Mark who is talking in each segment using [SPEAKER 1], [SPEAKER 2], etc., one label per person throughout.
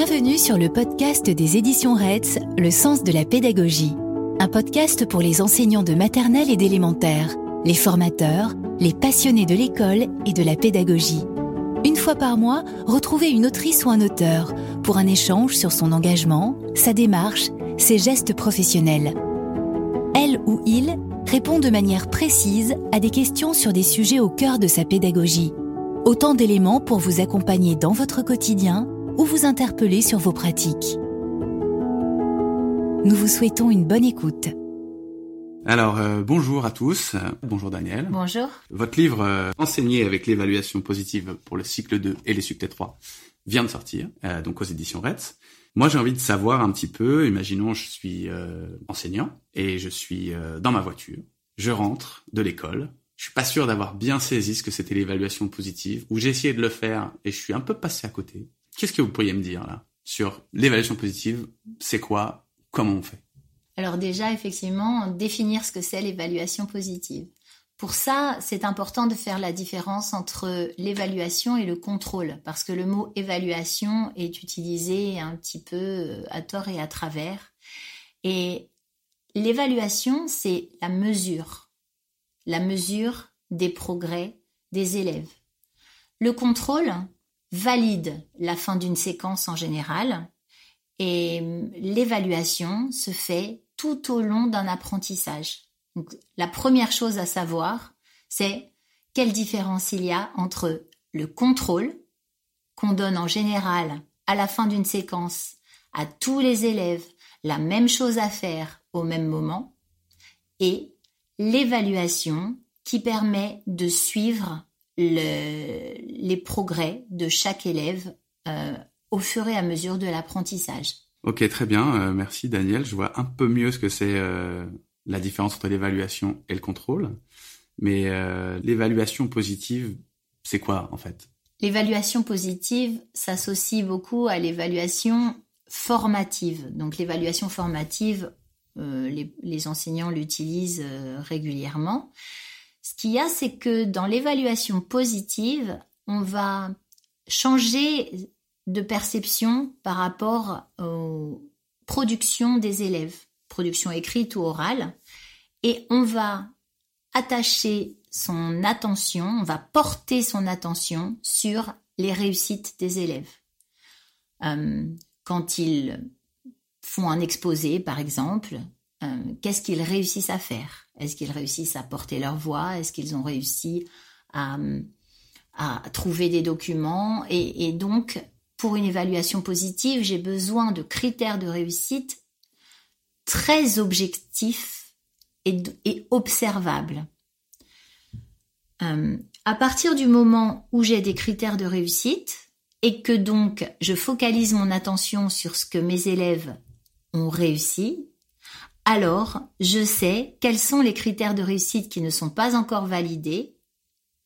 [SPEAKER 1] Bienvenue sur le podcast des éditions RETS, Le sens de la pédagogie. Un podcast pour les enseignants de maternelle et d'élémentaire, les formateurs, les passionnés de l'école et de la pédagogie. Une fois par mois, retrouvez une autrice ou un auteur pour un échange sur son engagement, sa démarche, ses gestes professionnels. Elle ou il répond de manière précise à des questions sur des sujets au cœur de sa pédagogie. Autant d'éléments pour vous accompagner dans votre quotidien ou vous interpeller sur vos pratiques. Nous vous souhaitons une bonne écoute.
[SPEAKER 2] Alors, euh, bonjour à tous. Bonjour Daniel.
[SPEAKER 3] Bonjour.
[SPEAKER 2] Votre livre euh, Enseigner avec l'évaluation positive pour le cycle 2 et les cycles 3 vient de sortir, euh, donc aux éditions Retz. Moi, j'ai envie de savoir un petit peu, imaginons je suis enseignant et je suis dans ma voiture. Je rentre de l'école. Je suis pas sûr d'avoir bien saisi ce que c'était l'évaluation positive, ou j'ai essayé de le faire et je suis un peu passé à côté. Qu'est-ce que vous pourriez me dire là sur l'évaluation positive? C'est quoi? Comment on fait?
[SPEAKER 3] Alors déjà, effectivement, définir ce que c'est l'évaluation positive. Pour ça, c'est important de faire la différence entre l'évaluation et le contrôle, parce que le mot évaluation est utilisé un petit peu euh, à tort et à travers. Et l'évaluation, c'est la mesure, la mesure des progrès des élèves. Le contrôle valide la fin d'une séquence en général, et l'évaluation se fait tout au long d'un apprentissage. Donc, la première chose à savoir, c'est quelle différence il y a entre le contrôle, qu'on donne en général à la fin d'une séquence à tous les élèves la même chose à faire au même moment, et l'évaluation qui permet de suivre les progrès de chaque élève euh, au fur et à mesure de l'apprentissage.
[SPEAKER 2] Ok, très bien. Euh, merci Daniel. Je vois un peu mieux ce que c'est euh, la différence entre l'évaluation et le contrôle. Mais l'évaluation positive, c'est quoi en fait?
[SPEAKER 3] L'évaluation positive s'associe beaucoup à l'évaluation formative. Donc l'évaluation formative, les, les, enseignants l'utilisent régulièrement. Ce qu'il y a, c'est que dans l'évaluation positive, on va changer de perception par rapport aux productions des élèves, production écrite ou orale, et on va attacher son attention, on va porter son attention sur les réussites des élèves. Euh, quand ils font un exposé, par exemple, euh, qu'est-ce qu'ils réussissent à faire? Est-ce qu'ils réussissent à porter leur voix? Est-ce qu'ils ont réussi à, trouver des documents? Et, et donc pour une évaluation positive, j'ai besoin de critères de réussite très objectifs et, observables. Euh, à partir du moment où j'ai des critères de réussite et que donc je focalise mon attention sur ce que mes élèves ont réussi, alors je sais quels sont les critères de réussite qui ne sont pas encore validés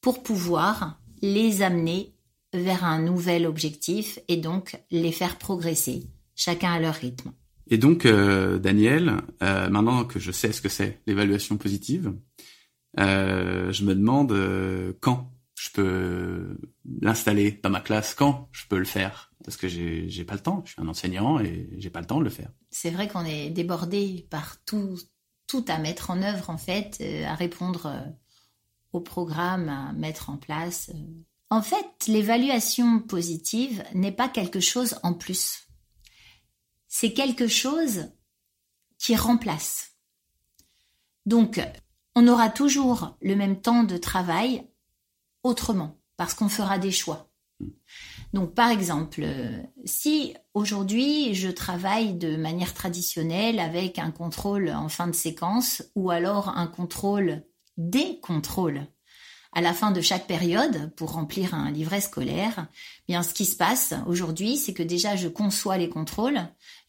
[SPEAKER 3] pour pouvoir les amener vers un nouvel objectif et donc les faire progresser, chacun à leur rythme.
[SPEAKER 2] Et donc, euh, Daniel, euh, maintenant que je sais ce que c'est l'évaluation positive, euh, je me demande quand je peux l'installer dans ma classe, quand je peux le faire, parce que j'ai j'ai pas le temps. Je suis un enseignant et j'ai pas le temps de le faire.
[SPEAKER 3] C'est vrai qu'on est débordé par tout tout à mettre en œuvre en fait, à répondre au programme, à mettre en place. En fait, l'évaluation positive n'est pas quelque chose en plus. C'est quelque chose qui remplace. Donc, on aura toujours le même temps de travail autrement, parce qu'on fera des choix. Donc, par exemple, si aujourd'hui je travaille de manière traditionnelle avec un contrôle en fin de séquence ou alors un contrôle des contrôles à la fin de chaque période pour remplir un livret scolaire, bien ce qui se passe aujourd'hui, c'est que déjà je conçois les contrôles,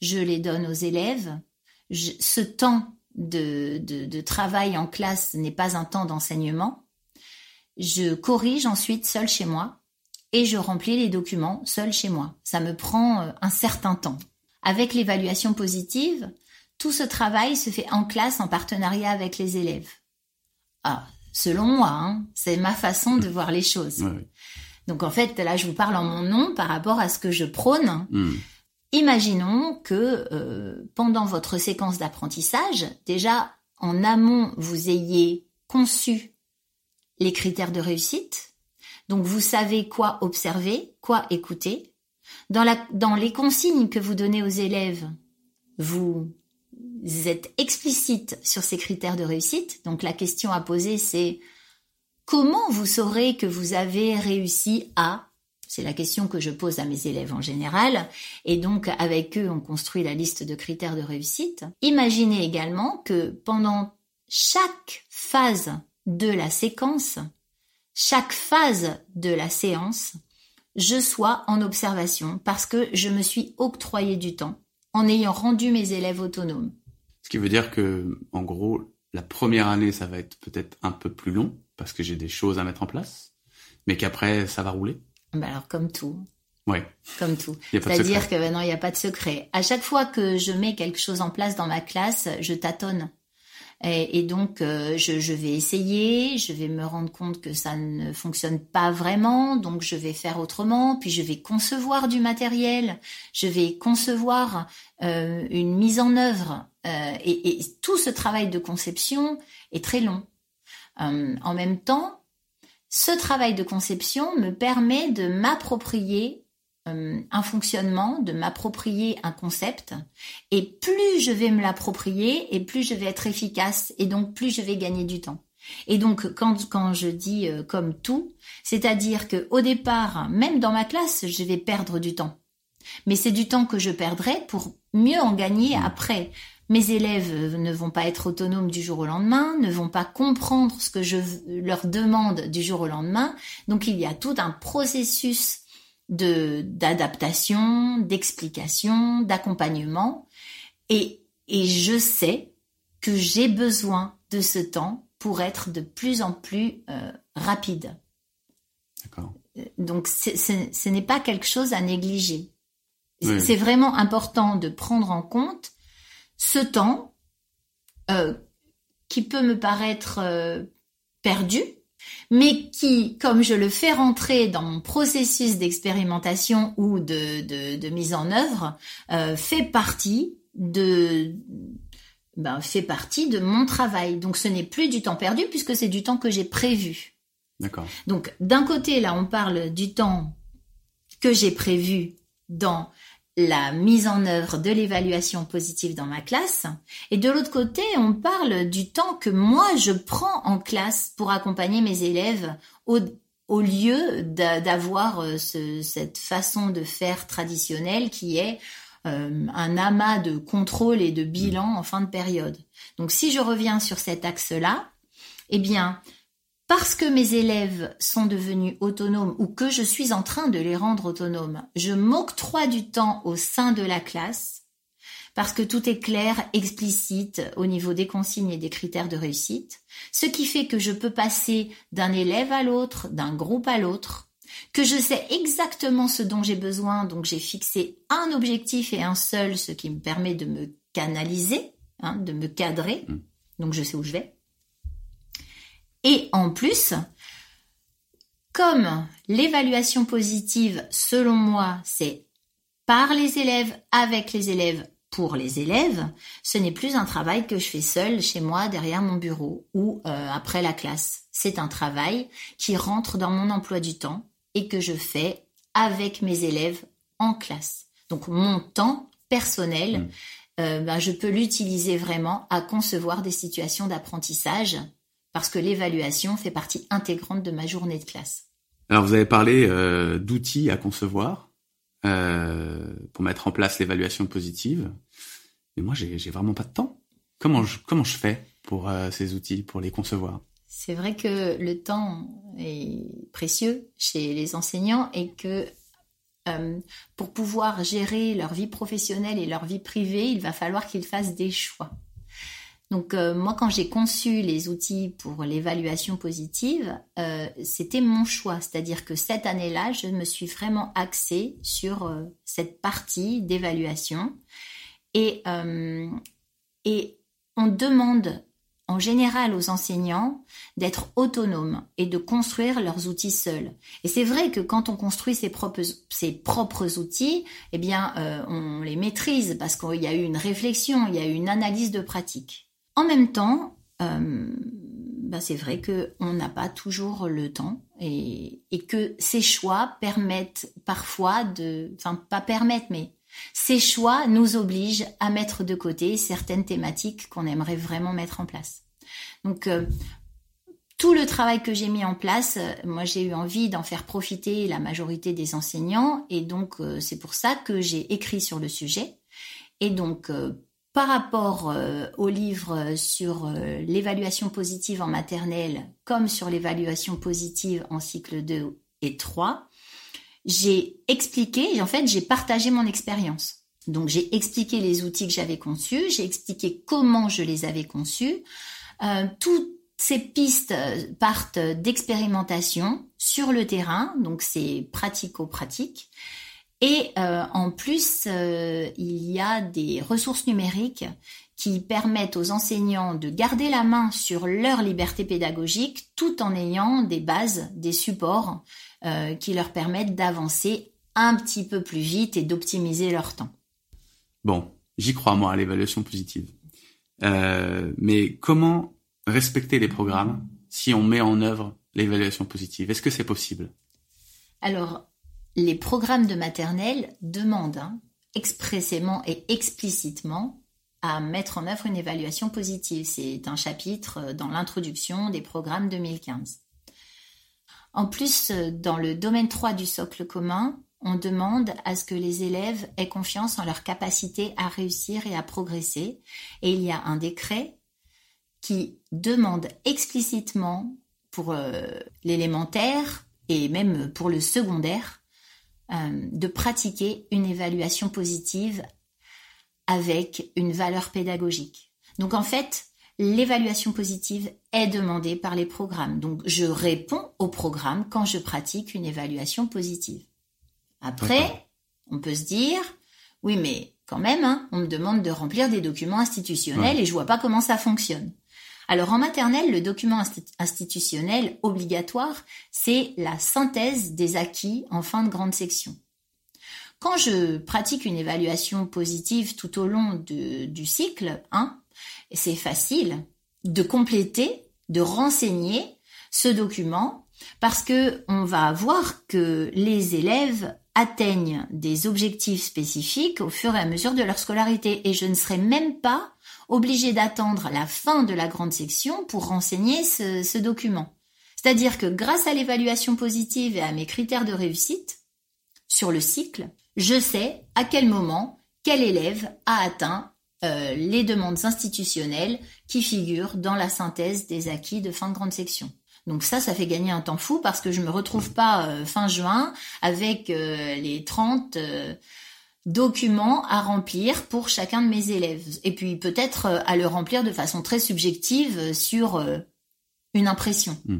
[SPEAKER 3] je les donne aux élèves. ce temps de, de, travail en classe n'est pas un temps d'enseignement. Je corrige ensuite seul chez moi et je remplis les documents seul chez moi. Ça me prend euh, un certain temps. Avec l'évaluation positive, tout ce travail se fait en classe en partenariat avec les élèves. Ah, selon moi. Hein. C'est ma façon de voir les choses. Donc en fait, là, je vous parle en mon nom par rapport à ce que je prône. Hmm. imaginons que euh, pendant votre séquence d'apprentissage, déjà en amont, vous ayez conçu les critères de réussite. Donc vous savez quoi observer, quoi écouter. Dans, les consignes que vous donnez aux élèves, vous êtes explicite sur ces critères de réussite. Donc la question à poser, c'est comment vous saurez que vous avez réussi à? C'est la question que je pose à mes élèves en général. Et donc, avec eux, on construit la liste de critères de réussite. Imaginez également que pendant chaque phase de la séquence, chaque phase de la séance, je sois en observation parce que je me suis octroyé du temps en ayant rendu mes élèves autonomes.
[SPEAKER 2] Ce qui veut dire que, en gros, la première année, ça va être peut-être un peu plus long parce que j'ai des choses à mettre en place, mais qu'après, ça va rouler.
[SPEAKER 3] Bah alors comme tout.
[SPEAKER 2] Ouais.
[SPEAKER 3] Comme tout. C'est-à-dire que non, il n'y a pas de secret. À chaque fois que je mets quelque chose en place dans ma classe, je tâtonne. Et, donc, euh, je, vais essayer, je vais me rendre compte que ça ne fonctionne pas vraiment, donc je vais faire autrement, puis je vais concevoir du matériel, je vais concevoir euh, une mise en œuvre, euh, et, tout ce travail de conception est très long. En même temps, ce travail de conception me permet de m'approprier euh, un fonctionnement, de m'approprier un concept. Et plus je vais me l'approprier, et plus je vais être efficace, et donc plus je vais gagner du temps. Et donc quand, quand je dis euh, comme tout, c'est-à-dire que au départ, même dans ma classe, je vais perdre du temps. Mais c'est du temps que je perdrai pour mieux en gagner après. Mes élèves ne vont pas être autonomes du jour au lendemain, ne vont pas comprendre ce que je leur demande du jour au lendemain. Donc il y a tout un processus de d'adaptation, d'explication, d'accompagnement. Et, et je sais que j'ai besoin de ce temps pour être de plus en plus euh, rapide.
[SPEAKER 2] D'accord.
[SPEAKER 3] Donc ce n'est pas quelque chose à négliger. C'est vraiment important de prendre en compte ce temps euh, qui peut me paraître euh, perdu, mais qui, comme je le fais rentrer dans mon processus d'expérimentation ou de, mise en œuvre, euh, fait partie de ben, fait partie de mon travail. Donc ce n'est plus du temps perdu puisque c'est du temps que j'ai prévu.
[SPEAKER 2] D'accord.
[SPEAKER 3] Donc d'un côté là on parle du temps que j'ai prévu dans la mise en œuvre de l'évaluation positive dans ma classe. Et de l'autre côté, on parle du temps que moi je prends en classe pour accompagner mes élèves au, lieu d'avoir euh, cette façon de faire traditionnelle qui est euh, un amas de contrôle et de bilan en fin de période. Donc si je reviens sur cet axe-là, eh bien, parce que mes élèves sont devenus autonomes ou que je suis en train de les rendre autonomes, je m'octroie du temps au sein de la classe parce que tout est clair, explicite au niveau des consignes et des critères de réussite, ce qui fait que je peux passer d'un élève à l'autre, d'un groupe à l'autre, que je sais exactement ce dont j'ai besoin, donc j'ai fixé un objectif et un seul, ce qui me permet de me canaliser, hein, de me cadrer, mmh. donc je sais où je vais. Et en plus, comme l'évaluation positive, selon moi, c'est par les élèves, avec les élèves, pour les élèves, ce n'est plus un travail que je fais seul chez moi derrière mon bureau ou euh, après la classe. C'est un travail qui rentre dans mon emploi du temps et que je fais avec mes élèves en classe. Donc mon temps personnel, mmh. euh, ben, je peux l'utiliser vraiment à concevoir des situations d'apprentissage parce que l'évaluation fait partie intégrante de ma journée de classe.
[SPEAKER 2] Alors vous avez parlé euh, d'outils à concevoir euh, pour mettre en place l'évaluation positive, mais moi j'ai vraiment pas de temps. Comment je comment je fais pour euh, ces outils, pour les concevoir?
[SPEAKER 3] C'est vrai que le temps est précieux chez les enseignants et que pour pouvoir gérer leur vie professionnelle et leur vie privée, il va falloir qu'ils fassent des choix. Donc euh, moi, quand j'ai conçu les outils pour l'évaluation positive, euh, c'était mon choix. C'est-à-dire que cette année-là, je me suis vraiment axée sur euh, cette partie d'évaluation. Et, on demande en général aux enseignants d'être autonomes et de construire leurs outils seuls. Et c'est vrai que quand on construit ses propres, outils, eh bien, on les maîtrise parce qu'il y a eu une réflexion, il y a eu une analyse de pratique. En même temps, bah, c'est vrai que on n'a pas toujours le temps et, que ces choix permettent parfois de, enfin pas permettent, mais ces choix nous obligent à mettre de côté certaines thématiques qu'on aimerait vraiment mettre en place. Donc, euh, tout le travail que j'ai mis en place, euh, moi j'ai eu envie d'en faire profiter la majorité des enseignants et donc c'est pour ça que j'ai écrit sur le sujet. Et donc, par rapport au livre sur l'évaluation positive en maternelle comme sur l'évaluation positive en cycle 2 et 3, j'ai expliqué, en fait, j'ai partagé mon expérience. Donc, j'ai expliqué les outils que j'avais conçus, j'ai expliqué comment je les avais conçus. Euh, toutes ces pistes partent d'expérimentation sur le terrain, donc c'est pratico-pratique. Et euh, en plus, euh, il y a des ressources numériques qui permettent aux enseignants de garder la main sur leur liberté pédagogique tout en ayant des bases, des supports euh, qui leur permettent d'avancer un petit peu plus vite et d'optimiser leur temps.
[SPEAKER 2] Bon, j'y crois moi à l'évaluation positive. Mais comment respecter les programmes si on met en œuvre l'évaluation positive? Est-ce que c'est possible?
[SPEAKER 3] Alors, les programmes de maternelle demandent hein, expressément et explicitement à mettre en œuvre une évaluation positive. C'est un chapitre dans l'introduction des programmes 2015. En plus, euh, dans le domaine 3 du socle commun, on demande à ce que les élèves aient confiance en leur capacité à réussir et à progresser. Et il y a un décret qui demande explicitement pour euh, l'élémentaire et même pour le secondaire euh, de pratiquer une évaluation positive avec une valeur pédagogique. Donc en fait, l'évaluation positive est demandée par les programmes. Donc, je réponds au programme quand je pratique une évaluation positive. Après, on peut se dire, oui, mais quand même, hein, on me demande de remplir des documents institutionnels et je vois pas comment ça fonctionne. Alors en maternelle, le document institutionnel obligatoire, c'est la synthèse des acquis en fin de grande section. Quand je pratique une évaluation positive tout au long du cycle, hein, c'est facile de compléter, de renseigner ce document parce que on va voir que les élèves atteignent des objectifs spécifiques au fur et à mesure de leur scolarité et je ne serai même pas obligée d'attendre la fin de la grande section pour renseigner ce, document. C'est-à-dire que grâce à l'évaluation positive et à mes critères de réussite sur le cycle, je sais à quel moment quel élève a atteint euh, les demandes institutionnelles qui figurent dans la synthèse des acquis de fin de grande section. Donc ça, ça fait gagner un temps fou parce que je me retrouve pas euh, fin juin avec euh, les 30 documents à remplir pour chacun de mes élèves. Et puis peut-être à le remplir de façon très subjective sur une impression. Hmm.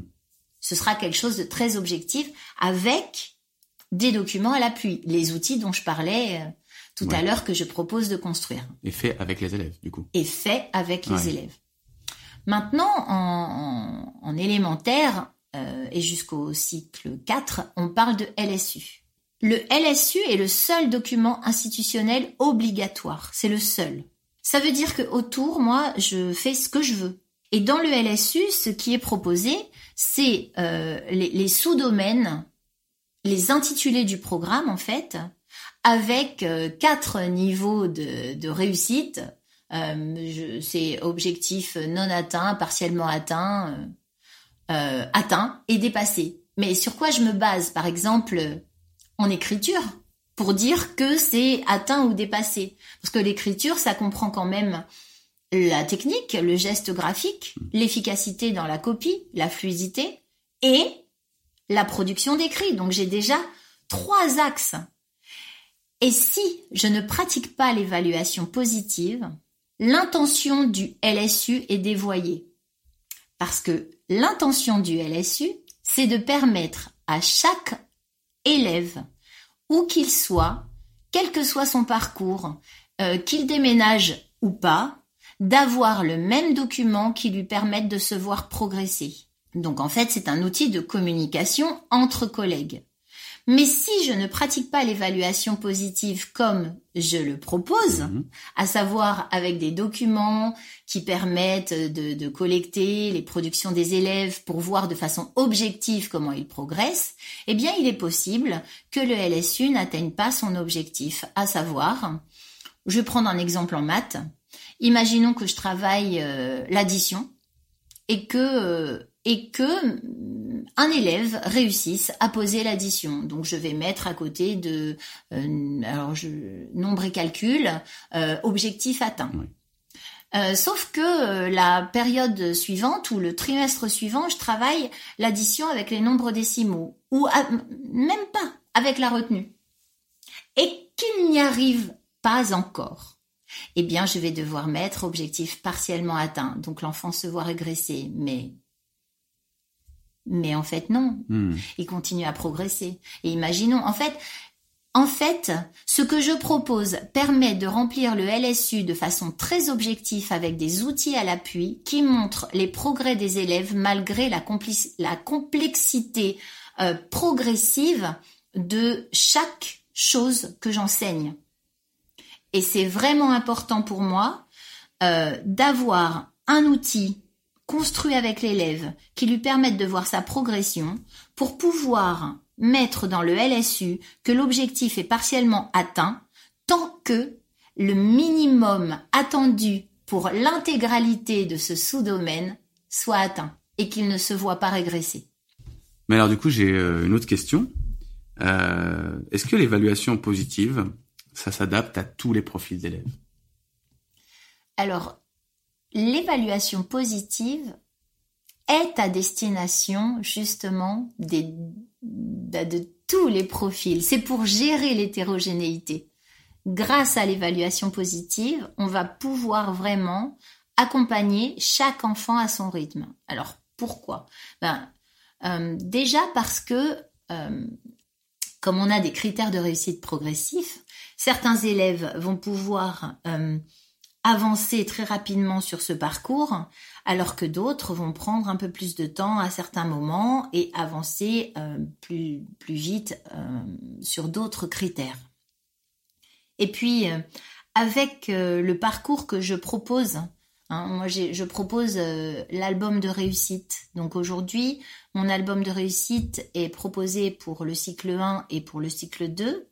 [SPEAKER 3] Ce sera quelque chose de très objectif avec des documents à l'appui, les outils dont je parlais tout à l'heure que je propose de construire.
[SPEAKER 2] Et fait avec les élèves, du coup.
[SPEAKER 3] Et fait avec les élèves. Maintenant, en, élémentaire euh, et jusqu'au cycle 4, on parle de LSU. Le LSU est le seul document institutionnel obligatoire. C'est le seul. Ça veut dire que autour, moi, je fais ce que je veux. Et dans le LSU, ce qui est proposé, c'est euh, les, sous-domaines, les intitulés du programme, en fait, avec euh, quatre niveaux de, réussite. Euh, c'est objectif non atteint, partiellement atteint, atteint et dépassé. Mais sur quoi je me base, par exemple, en écriture, pour dire que c'est atteint ou dépassé Parce que l'écriture, ça comprend quand même la technique, le geste graphique, l'efficacité dans la copie, la fluidité et la production d'écrit. Donc j'ai déjà trois axes et si je ne pratique pas l'évaluation positive, l'intention du LSU est dévoyée. Parce que l'intention du LSU, c'est de permettre à chaque élève, où qu'il soit, quel que soit son parcours, euh, qu'il déménage ou pas, d'avoir le même document qui lui permette de se voir progresser. Donc en fait, c'est un outil de communication entre collègues. Mais si je ne pratique pas l'évaluation positive comme je le propose,
[SPEAKER 2] Mhm.
[SPEAKER 3] à savoir avec des documents qui permettent de, de collecter les productions des élèves pour voir de façon objective comment ils progressent, eh bien il est possible que le LSU n'atteigne pas son objectif, à savoir, je vais prendre un exemple en maths, imaginons que je travaille euh, l'addition et que euh, et que un élève réussisse à poser l'addition. Donc je vais mettre à côté de euh, alors je, nombre et calcul euh, objectif atteint.
[SPEAKER 2] Oui.
[SPEAKER 3] Euh, sauf que euh, la période suivante ou le trimestre suivant, je travaille l'addition avec les nombres décimaux ou à- même pas avec la retenue et qu'il n'y arrive pas encore. Eh bien, je vais devoir mettre objectif partiellement atteint. Donc l'enfant se voit régresser, mais mais en fait non,
[SPEAKER 2] Hmm.
[SPEAKER 3] il continue à progresser. Et imaginons, en fait, en fait, ce que je propose permet de remplir le LSU de façon très objective avec des outils à l'appui qui montrent les progrès des élèves malgré la, complexité euh, progressive de chaque chose que j'enseigne. Et c'est vraiment important pour moi euh, d'avoir un outil construit avec l'élève qui lui permette de voir sa progression pour pouvoir mettre dans le LSU que l'objectif est partiellement atteint tant que le minimum attendu pour l'intégralité de ce sous-domaine soit atteint et qu'il ne se voit pas régresser.
[SPEAKER 2] Mais alors du coup, j'ai euh, une autre question. Euh, Est-ce que l'évaluation positive, ça s'adapte à tous les profils d'élèves?
[SPEAKER 3] Alors, l'évaluation positive est à destination justement de, de tous les profils. C'est pour gérer l'hétérogénéité. Grâce à l'évaluation positive, on va pouvoir vraiment accompagner chaque enfant à son rythme. Alors, pourquoi? Ben, euh, Déjà parce que, euh, comme on a des critères de réussite progressifs, certains élèves vont pouvoir euh, avancer très rapidement sur ce parcours, alors que d'autres vont prendre un peu plus de temps à certains moments et avancer euh, plus, plus vite euh, sur d'autres critères. Et puis, euh, avec le parcours que je propose, hein, moi je propose l'album de réussite. Donc aujourd'hui, mon album de réussite est proposé pour le cycle 1 et pour le cycle 2.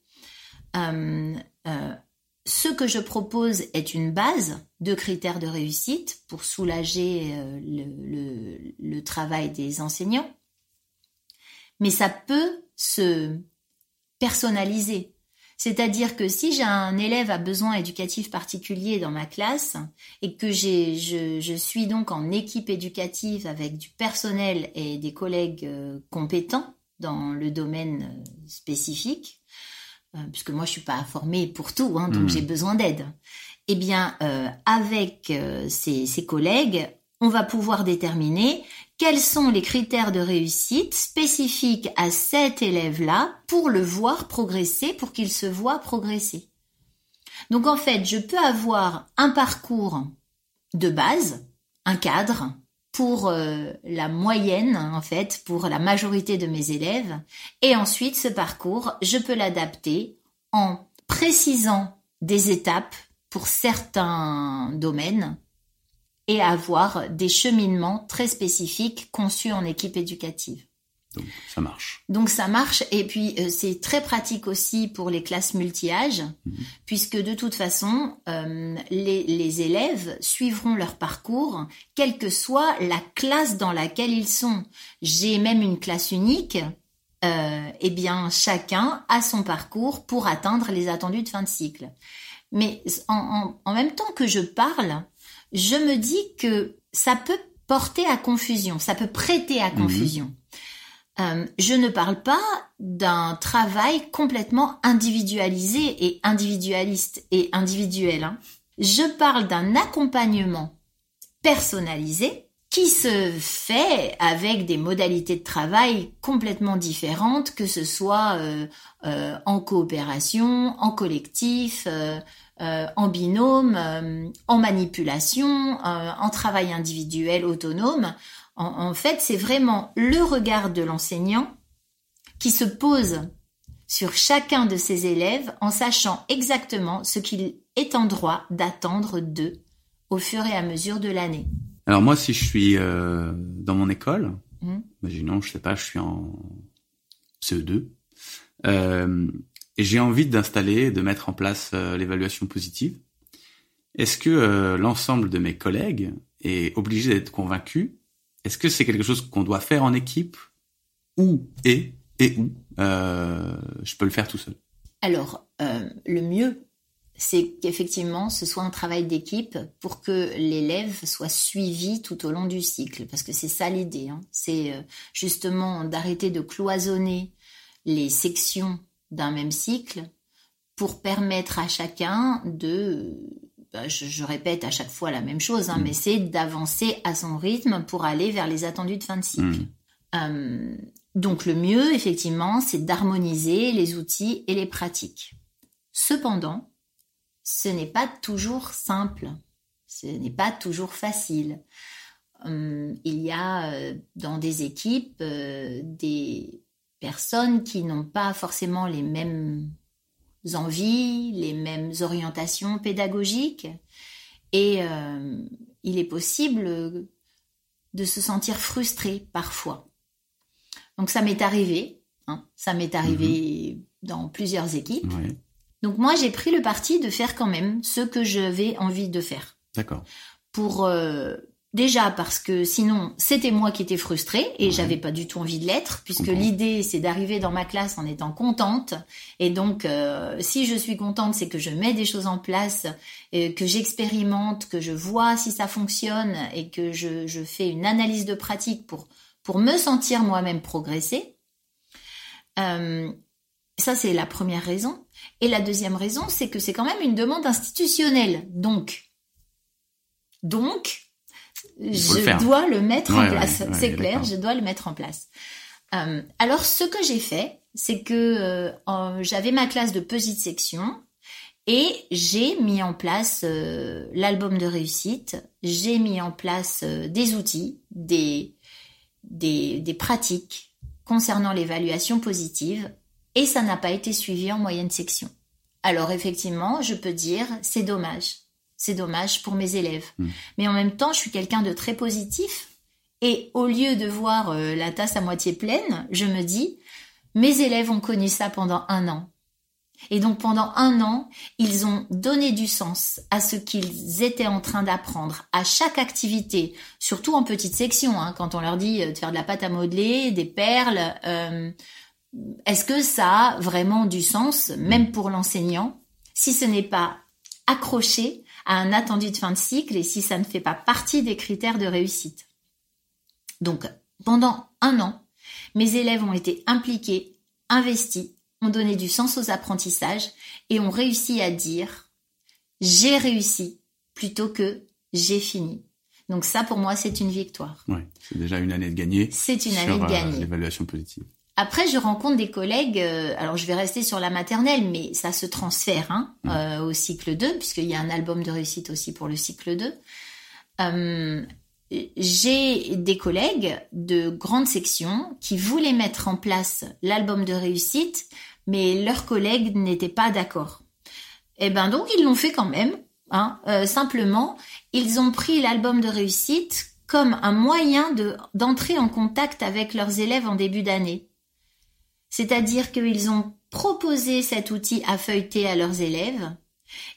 [SPEAKER 3] Ce que je propose est une base de critères de réussite pour soulager euh, le, travail des enseignants. Mais ça peut se personnaliser. C'est-à-dire que si j'ai un élève à besoin éducatif particulier dans ma classe et que je, suis donc en équipe éducative avec du personnel et des collègues euh, compétents dans le domaine euh, spécifique, puisque moi je suis pas formée pour tout, hein, donc
[SPEAKER 2] Mhm.
[SPEAKER 3] j'ai besoin d'aide. Eh bien, euh, avec euh, ces, ces collègues, on va pouvoir déterminer quels sont les critères de réussite spécifiques à cet élève-là pour le voir progresser, pour qu'il se voit progresser. Donc en fait, je peux avoir un parcours de base, un cadre pour euh, la moyenne, en fait, pour la majorité de mes élèves, et ensuite ce parcours, je peux l'adapter en précisant des étapes pour certains domaines et avoir des cheminements très spécifiques conçus en équipe éducative.
[SPEAKER 2] Donc ça marche.
[SPEAKER 3] Donc ça marche et puis euh, c'est très pratique aussi pour les classes multi-âges puisque de toute façon euh, les, les élèves suivront leur parcours quelle que soit la classe dans laquelle ils sont. J'ai même une classe unique. Euh, eh bien chacun a son parcours pour atteindre les attendus de fin de cycle. Mais en, en- en même temps que je parle, je me dis que ça peut porter à confusion, ça peut prêter à
[SPEAKER 2] Mhm.
[SPEAKER 3] confusion. Euh, je ne parle pas d'un travail complètement individualisé et individualiste et individuel. hein. Je parle d'un accompagnement personnalisé qui se fait avec des modalités de travail complètement différentes, que ce soit euh, euh, en coopération, en collectif, en binôme, en manipulation, en travail individuel autonome. En, en fait, c'est vraiment le regard de l'enseignant qui se pose sur chacun de ses élèves en sachant exactement ce qu'il est en droit d'attendre d'eux au fur et à mesure de l'année.
[SPEAKER 2] Alors moi, si je suis euh, dans mon école,
[SPEAKER 3] Mhm.
[SPEAKER 2] imaginons, je sais pas, je suis en CE2, euh, et j'ai envie d'installer, de mettre en place euh, l'évaluation positive. Est-ce que l'ensemble de mes collègues est obligé d'être convaincu Est-ce que c'est quelque chose qu'on doit faire en équipe ou et et où euh, je peux le faire tout seul?
[SPEAKER 3] Alors, euh, le mieux, c'est qu'effectivement, ce soit un travail d'équipe pour que l'élève soit suivi tout au long du cycle, parce que c'est ça l'idée. Hein. C'est euh, justement d'arrêter de cloisonner les sections d'un même cycle pour permettre à chacun de, je, je répète à chaque fois la même chose, hein,
[SPEAKER 2] Mm.
[SPEAKER 3] mais c'est d'avancer à son rythme pour aller vers les attendus de fin de cycle.
[SPEAKER 2] Mm.
[SPEAKER 3] Euh, donc le mieux, effectivement, c'est d'harmoniser les outils et les pratiques. Cependant, ce n'est pas toujours simple, ce n'est pas toujours facile. Hum, il y a euh, dans des équipes euh, des personnes qui n'ont pas forcément les mêmes envies, les mêmes orientations pédagogiques, et euh, il est possible de se sentir frustré parfois. Donc ça m'est arrivé, hein, ça m'est arrivé dans plusieurs équipes.
[SPEAKER 2] Ouais,
[SPEAKER 3] Donc moi j'ai pris le parti de faire quand même ce que j'avais envie de faire.
[SPEAKER 2] d'accord.
[SPEAKER 3] Pour euh, déjà parce que sinon c'était moi qui étais frustrée et
[SPEAKER 2] Ouais.
[SPEAKER 3] j'avais pas du tout envie de l'être puisque l'idée c'est d'arriver dans ma classe en étant contente. Et donc euh, si je suis contente c'est que je mets des choses en place euh, que j'expérimente que je vois si ça fonctionne et que je, je fais une analyse de pratique pour pour me sentir moi-même progresser. Euh, ça c'est la première raison. Et la deuxième raison c'est que c'est quand même une demande institutionnelle. Donc donc,
[SPEAKER 2] le
[SPEAKER 3] je dois le mettre
[SPEAKER 2] Ouais,
[SPEAKER 3] en place.
[SPEAKER 2] ouais,
[SPEAKER 3] c'est clair, je dois le mettre en place. Euh, alors, ce que j'ai fait, c'est que euh, j'avais ma classe de petite section et j'ai mis en place euh, l'album de réussite. J'ai mis en place euh, des outils, des, des, des pratiques concernant l'évaluation positive et ça n'a pas été suivi en moyenne section. Alors effectivement, je peux dire, c'est dommage. C'est dommage pour mes élèves.
[SPEAKER 2] Mm.
[SPEAKER 3] Mais en même temps, je suis quelqu'un de très positif. Et au lieu de voir euh, la tasse à moitié pleine, je me dis, mes élèves ont connu ça pendant un an. Et donc pendant un an, ils ont donné du sens à ce qu'ils étaient en train d'apprendre, à chaque activité, surtout en petite section, hein, quand on leur dit euh, de faire de la pâte à modeler, des perles. euh, Est-ce que ça a vraiment du sens, même pour l'enseignant, si ce n'est pas accroché à un attendu de fin de cycle et si ça ne fait pas partie des critères de réussite. Donc, pendant un an, mes élèves ont été impliqués, investis, ont donné du sens aux apprentissages et ont réussi à dire j'ai réussi plutôt que j'ai fini. Donc ça, pour moi, c'est une victoire.
[SPEAKER 2] Ouais, c'est déjà une année de gagné.
[SPEAKER 3] C'est une
[SPEAKER 2] sur,
[SPEAKER 3] année de
[SPEAKER 2] euh,
[SPEAKER 3] gagner.
[SPEAKER 2] l'évaluation positive.
[SPEAKER 3] Après, je rencontre des collègues, euh, alors je vais rester sur la maternelle, mais ça se transfère hein,
[SPEAKER 2] Mm.
[SPEAKER 3] euh, au cycle 2, puisqu'il y a un album de réussite aussi pour le cycle 2. Euh, J'ai des collègues de grande section qui voulaient mettre en place l'album de réussite, mais leurs collègues n'étaient pas d'accord. Et ben donc ils l'ont fait quand même. Hein, euh, simplement, ils ont pris l'album de réussite comme un moyen de d'entrer en contact avec leurs élèves en début d'année. C'est-à-dire qu'ils ont proposé cet outil à feuilleter à leurs élèves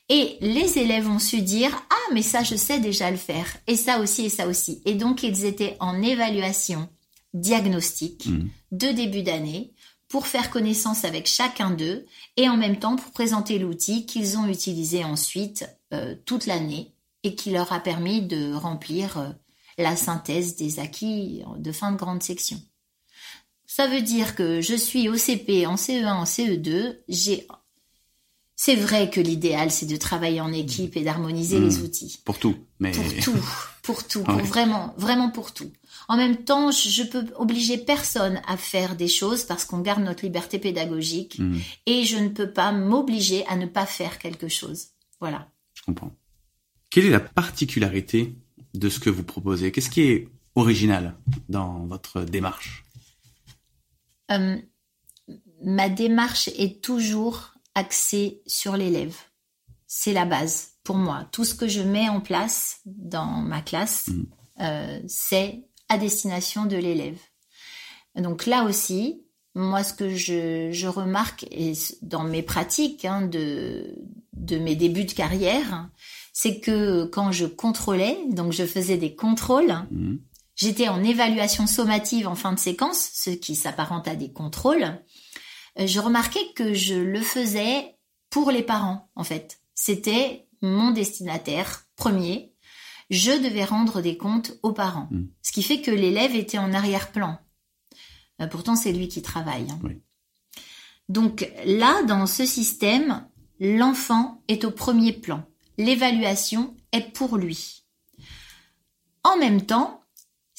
[SPEAKER 3] et les élèves ont su dire ah mais ça je sais déjà le faire et ça aussi et ça aussi et donc ils étaient en évaluation diagnostique
[SPEAKER 2] Mhm.
[SPEAKER 3] de début d'année pour faire connaissance avec chacun d'eux et en même temps pour présenter l'outil qu'ils ont utilisé ensuite euh, toute l'année et qui leur a permis de remplir euh, la synthèse des acquis de fin de grande section. Ça veut dire que je suis au CP, en CE1, en CE2, j'ai c'est vrai que l'idéal c'est de travailler en équipe et d'harmoniser les outils
[SPEAKER 2] Pour tout, mais
[SPEAKER 3] pour tout, pour tout, pour
[SPEAKER 2] Ouais.
[SPEAKER 3] vraiment, vraiment pour tout. En même temps, je peux obliger personne à faire des choses parce qu'on garde notre liberté pédagogique
[SPEAKER 2] Mhm.
[SPEAKER 3] et je ne peux pas m'obliger à ne pas faire quelque chose. Voilà.
[SPEAKER 2] Je comprends. Quelle est la particularité de ce que vous proposez? Qu'est-ce qui est original dans votre démarche?
[SPEAKER 3] Euh, Ma démarche est toujours axée sur l'élève. C'est la base pour moi. Tout ce que je mets en place dans ma classe, mmh. euh, c'est à destination de l'élève. Donc là aussi, moi, ce que je, je remarque et dans mes pratiques hein, de, de mes débuts de carrière, c'est que quand je contrôlais, donc je faisais des contrôles, mmh. J'étais en évaluation sommative en fin de séquence, ce qui s'apparente à des contrôles. Euh, je remarquais que je le faisais pour les parents, en fait. C'était mon destinataire premier. Je devais rendre des comptes aux parents. Mmh. Ce qui fait que l'élève était en arrière-plan. Euh, pourtant, c'est lui qui travaille. Hein. Donc là, dans ce système, l'enfant est au premier plan. L'évaluation est pour lui. En même temps,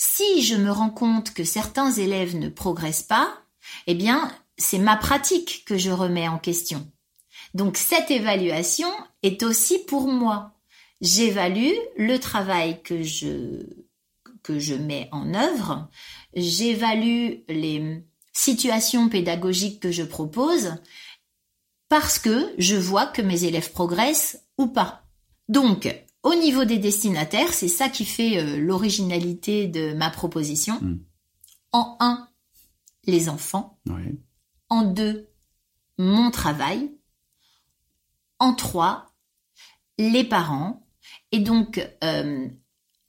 [SPEAKER 3] si je me rends compte que certains élèves ne progressent pas, eh bien, c'est ma pratique que je remets en question. Donc cette évaluation est aussi pour moi. J'évalue le travail que je mets en œuvre, j'évalue les situations pédagogiques que je propose parce que je vois que mes élèves progressent ou pas. Donc, au niveau des destinataires, c'est ça qui fait euh, l'originalité de ma proposition. Hmm. En un, les enfants. En deux, mon travail. En trois, les parents. Et donc, euh,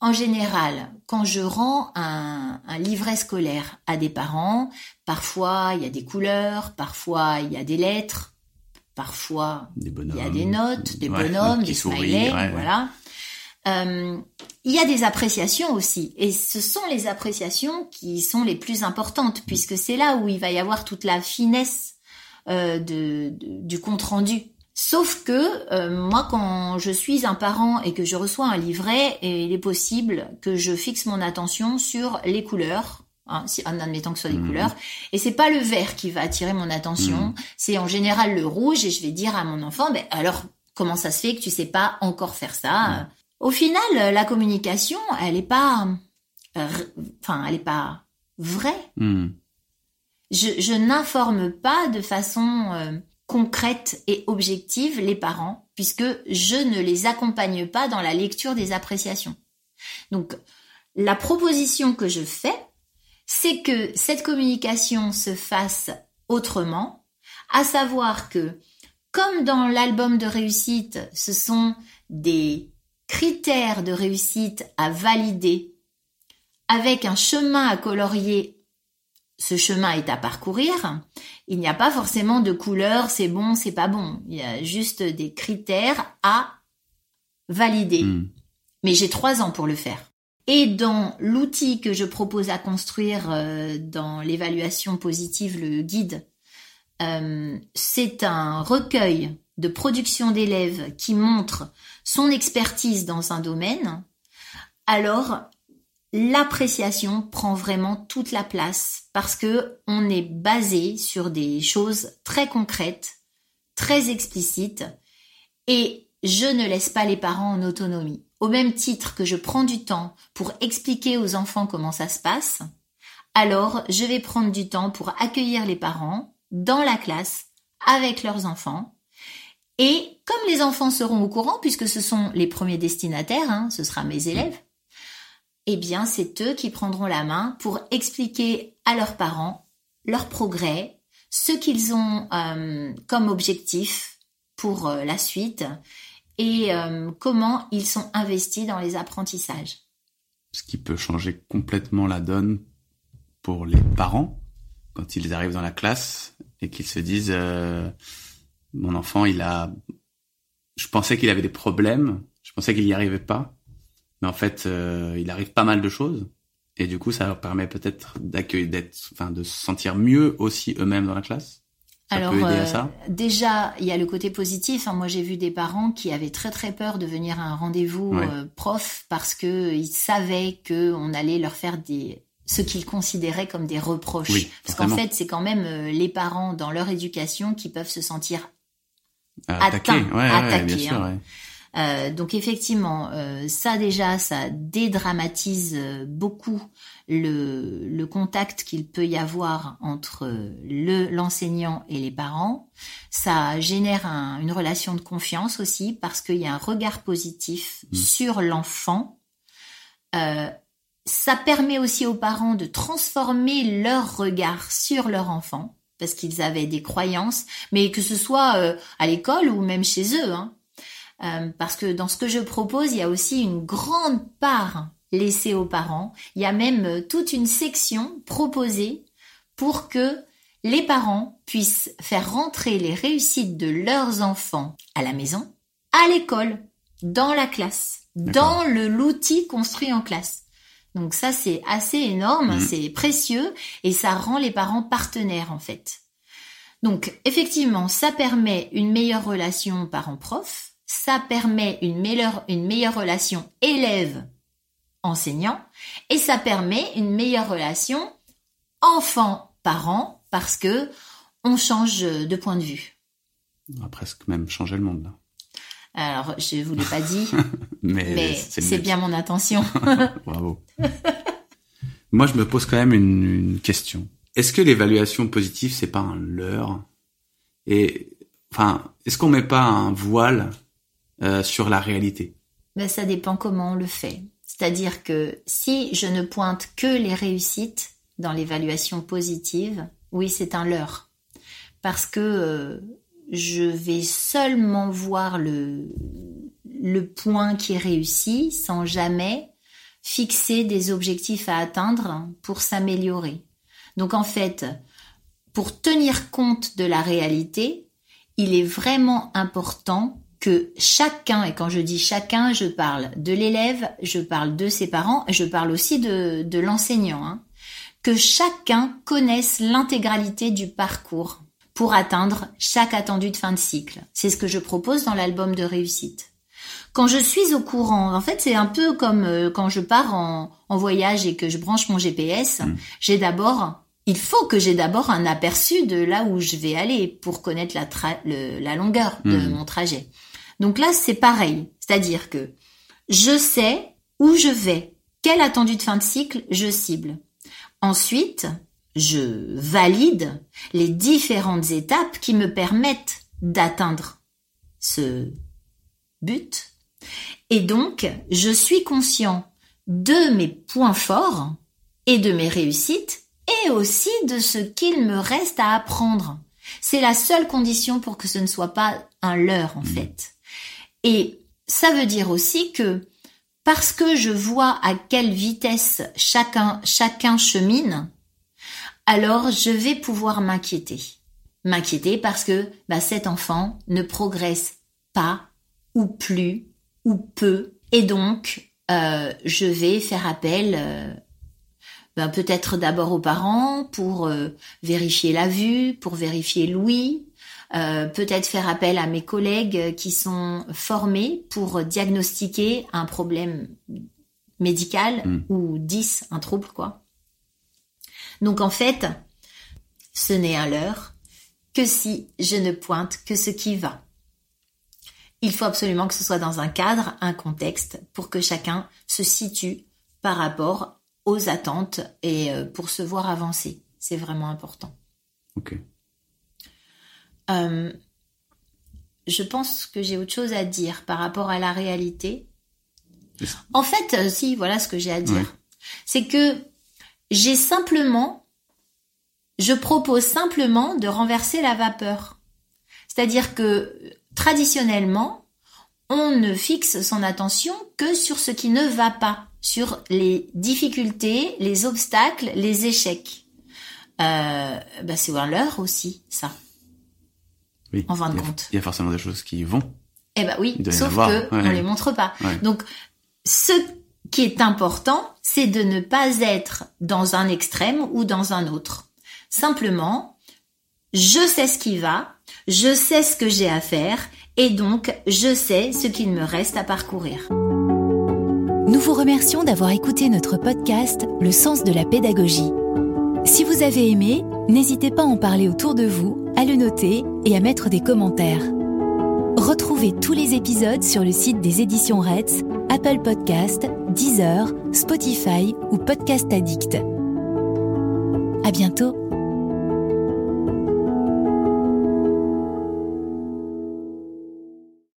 [SPEAKER 3] en général, quand je rends un, livret scolaire à des parents, parfois il y a des couleurs, parfois il y a des lettres, parfois il y a des notes, des bonhommes, des smileys, voilà. Euh, il y a des appréciations aussi, et ce sont les appréciations qui sont les plus importantes, puisque c'est là où il va y avoir toute la finesse euh, de, du compte rendu. Sauf que euh, moi, quand je suis un parent et que je reçois un livret, il est possible que je fixe mon attention sur les couleurs. Hein, si, en admettant que ce soit des mmh. couleurs, et c'est pas le vert qui va attirer mon attention, mmh. c'est en général le rouge, et je vais dire à mon enfant, ben alors comment ça se fait que tu sais pas encore faire ça mmh. Au final, la communication, elle est pas, euh, enfin, elle est pas vraie. Je, je n'informe pas de façon euh, concrète et objective les parents, puisque je ne les accompagne pas dans la lecture des appréciations. Donc, la proposition que je fais, c'est que cette communication se fasse autrement, à savoir que, comme dans l'album de réussite, ce sont des critères de réussite à valider avec un chemin à colorier ce chemin est à parcourir. Il n'y a pas forcément de couleur, c'est bon, c'est pas bon. Il y a juste des critères à valider. Hmm. Mais j'ai trois ans pour le faire. Et dans l'outil que je propose à construire euh, dans l'évaluation positive, le guide, euh, c'est un recueil de production d'élèves qui montre son expertise dans un domaine. Alors, l'appréciation prend vraiment toute la place parce que on est basé sur des choses très concrètes, très explicites et je ne laisse pas les parents en autonomie. Au même titre que je prends du temps pour expliquer aux enfants comment ça se passe, alors je vais prendre du temps pour accueillir les parents dans la classe avec leurs enfants. Et comme les enfants seront au courant, puisque ce sont les premiers destinataires, hein, ce sera mes élèves, eh bien, c'est eux qui prendront la main pour expliquer à leurs parents leur progrès, ce qu'ils ont euh, comme objectif pour euh, la suite et euh, comment ils sont investis dans les apprentissages.
[SPEAKER 2] Ce qui peut changer complètement la donne pour les parents quand ils arrivent dans la classe et qu'ils se disent mon enfant il a je pensais qu'il avait des problèmes je pensais qu'il n'y arrivait pas mais en fait, euh, il arrive pas mal de choses. Et du coup, ça leur permet peut-être d'accueillir, d'être, enfin, de se sentir mieux aussi eux-mêmes dans la classe.
[SPEAKER 3] Ça Alors, euh, déjà, il y a le côté positif. Hein. Moi, j'ai vu des parents qui avaient très très peur de venir à un rendez-vous euh, prof parce que ils savaient que on allait leur faire des ce qu'ils considéraient comme des reproches. parce qu'en fait, c'est quand même les parents dans leur éducation qui peuvent se sentir atteint, attaqué. Hein. Euh, donc effectivement, euh, ça déjà, ça dédramatise euh, beaucoup le, le contact qu'il peut y avoir entre le l'enseignant et les parents. Ça génère une relation de confiance aussi parce qu'il y a un regard positif mmh. sur l'enfant. ça permet aussi aux parents de transformer leur regard sur leur enfant parce qu'ils avaient des croyances, mais que ce soit à l'école ou même chez eux. Hein. Euh, parce que dans ce que je propose, il y a aussi une grande part laissée aux parents. Il y a même euh, toute une section proposée pour que les parents puissent faire rentrer les réussites de leurs enfants à la maison, à l'école, dans la classe, dans le l'outil construit en classe. Donc ça, c'est assez énorme, mmh. c'est précieux et ça rend les parents partenaires en fait. Donc effectivement, ça permet une meilleure relation parent-prof, ça permet une meilleure, une meilleure relation élève-enseignant et ça permet une meilleure relation enfant-parent parce que on change de point de vue.
[SPEAKER 2] On va presque même changer le monde là.
[SPEAKER 3] Alors, je vous l'ai pas dit, mais, c'est bien mon intention.
[SPEAKER 2] Bravo. Moi, je me pose quand même une, une question. Est-ce que l'évaluation positive, c'est pas un leurre? Et enfin, est-ce qu'on met pas un voile euh, sur la réalité?
[SPEAKER 3] Ben, Ça dépend comment on le fait. C'est-à-dire que si je ne pointe que les réussites dans l'évaluation positive, oui, c'est un leurre. Parce que euh, je vais seulement voir le, le point qui est réussi sans jamais fixer des objectifs à atteindre pour s'améliorer. Donc en fait, pour tenir compte de la réalité, il est vraiment important que chacun, et quand je dis chacun, je parle de l'élève, je parle de ses parents, je parle aussi de, de l'enseignant, hein, que chacun connaisse l'intégralité du parcours pour atteindre chaque attendu de fin de cycle. C'est ce que je propose dans l'album de réussite. Quand je suis au courant, en fait, c'est un peu comme euh, quand je pars en, en, voyage et que je branche mon GPS, mmh. j'ai d'abord il faut que j'ai d'abord un aperçu de là où je vais aller pour connaître la, la longueur de mmh. mon trajet. Donc là, c'est pareil. C'est-à-dire que je sais où je vais, quel attendu de fin de cycle je cible. Ensuite, je valide les différentes étapes qui me permettent d'atteindre ce but. Et donc, je suis conscient de mes points forts et de mes réussites et aussi de ce qu'il me reste à apprendre. C'est la seule condition pour que ce ne soit pas un leurre, en mmh. fait. Et ça veut dire aussi que parce que je vois à quelle vitesse chacun, chacun chemine, alors je vais pouvoir m'inquiéter. M'inquiéter parce que bah, cet enfant ne progresse pas ou plus ou peu et donc euh, je vais faire appel euh, ben, peut-être d'abord aux parents pour euh, vérifier la vue, pour vérifier l'ouïe, euh, peut-être faire appel à mes collègues qui sont formés pour diagnostiquer un problème médical hmm. ou 10, un trouble, quoi. Donc en fait, ce n'est à l'heure que si je ne pointe que ce qui va. Il faut absolument que ce soit dans un cadre, un contexte, pour que chacun se situe par rapport aux attentes et euh, pour se voir avancer. C'est vraiment important.
[SPEAKER 2] Ok.
[SPEAKER 3] Euh, je pense que j'ai autre chose à dire par rapport à la réalité. En fait, euh, si, voilà ce que j'ai à dire. C'est que j'ai simplement, je propose simplement de renverser la vapeur. C'est-à-dire que traditionnellement, on ne fixe son attention que sur ce qui ne va pas, sur les difficultés, les obstacles, les échecs. Euh, bah c'est l'heure aussi, ça.
[SPEAKER 2] Oui. En fin de compte. Il y a forcément des choses qui vont.
[SPEAKER 3] Eh ben oui, sauf que on les montre pas. Donc, ce qui est important, c'est de ne pas être dans un extrême ou dans un autre. Simplement, je sais ce qui va, je sais ce que j'ai à faire, et donc je sais ce qu'il me reste à parcourir.
[SPEAKER 1] Nous vous remercions d'avoir écouté notre podcast Le sens de la pédagogie. Si vous avez aimé, n'hésitez pas à en parler autour de vous, à le noter et à mettre des commentaires. Retrouvez tous les épisodes sur le site des éditions Reds, Apple Podcast, Deezer, Spotify ou Podcast Addict. À bientôt.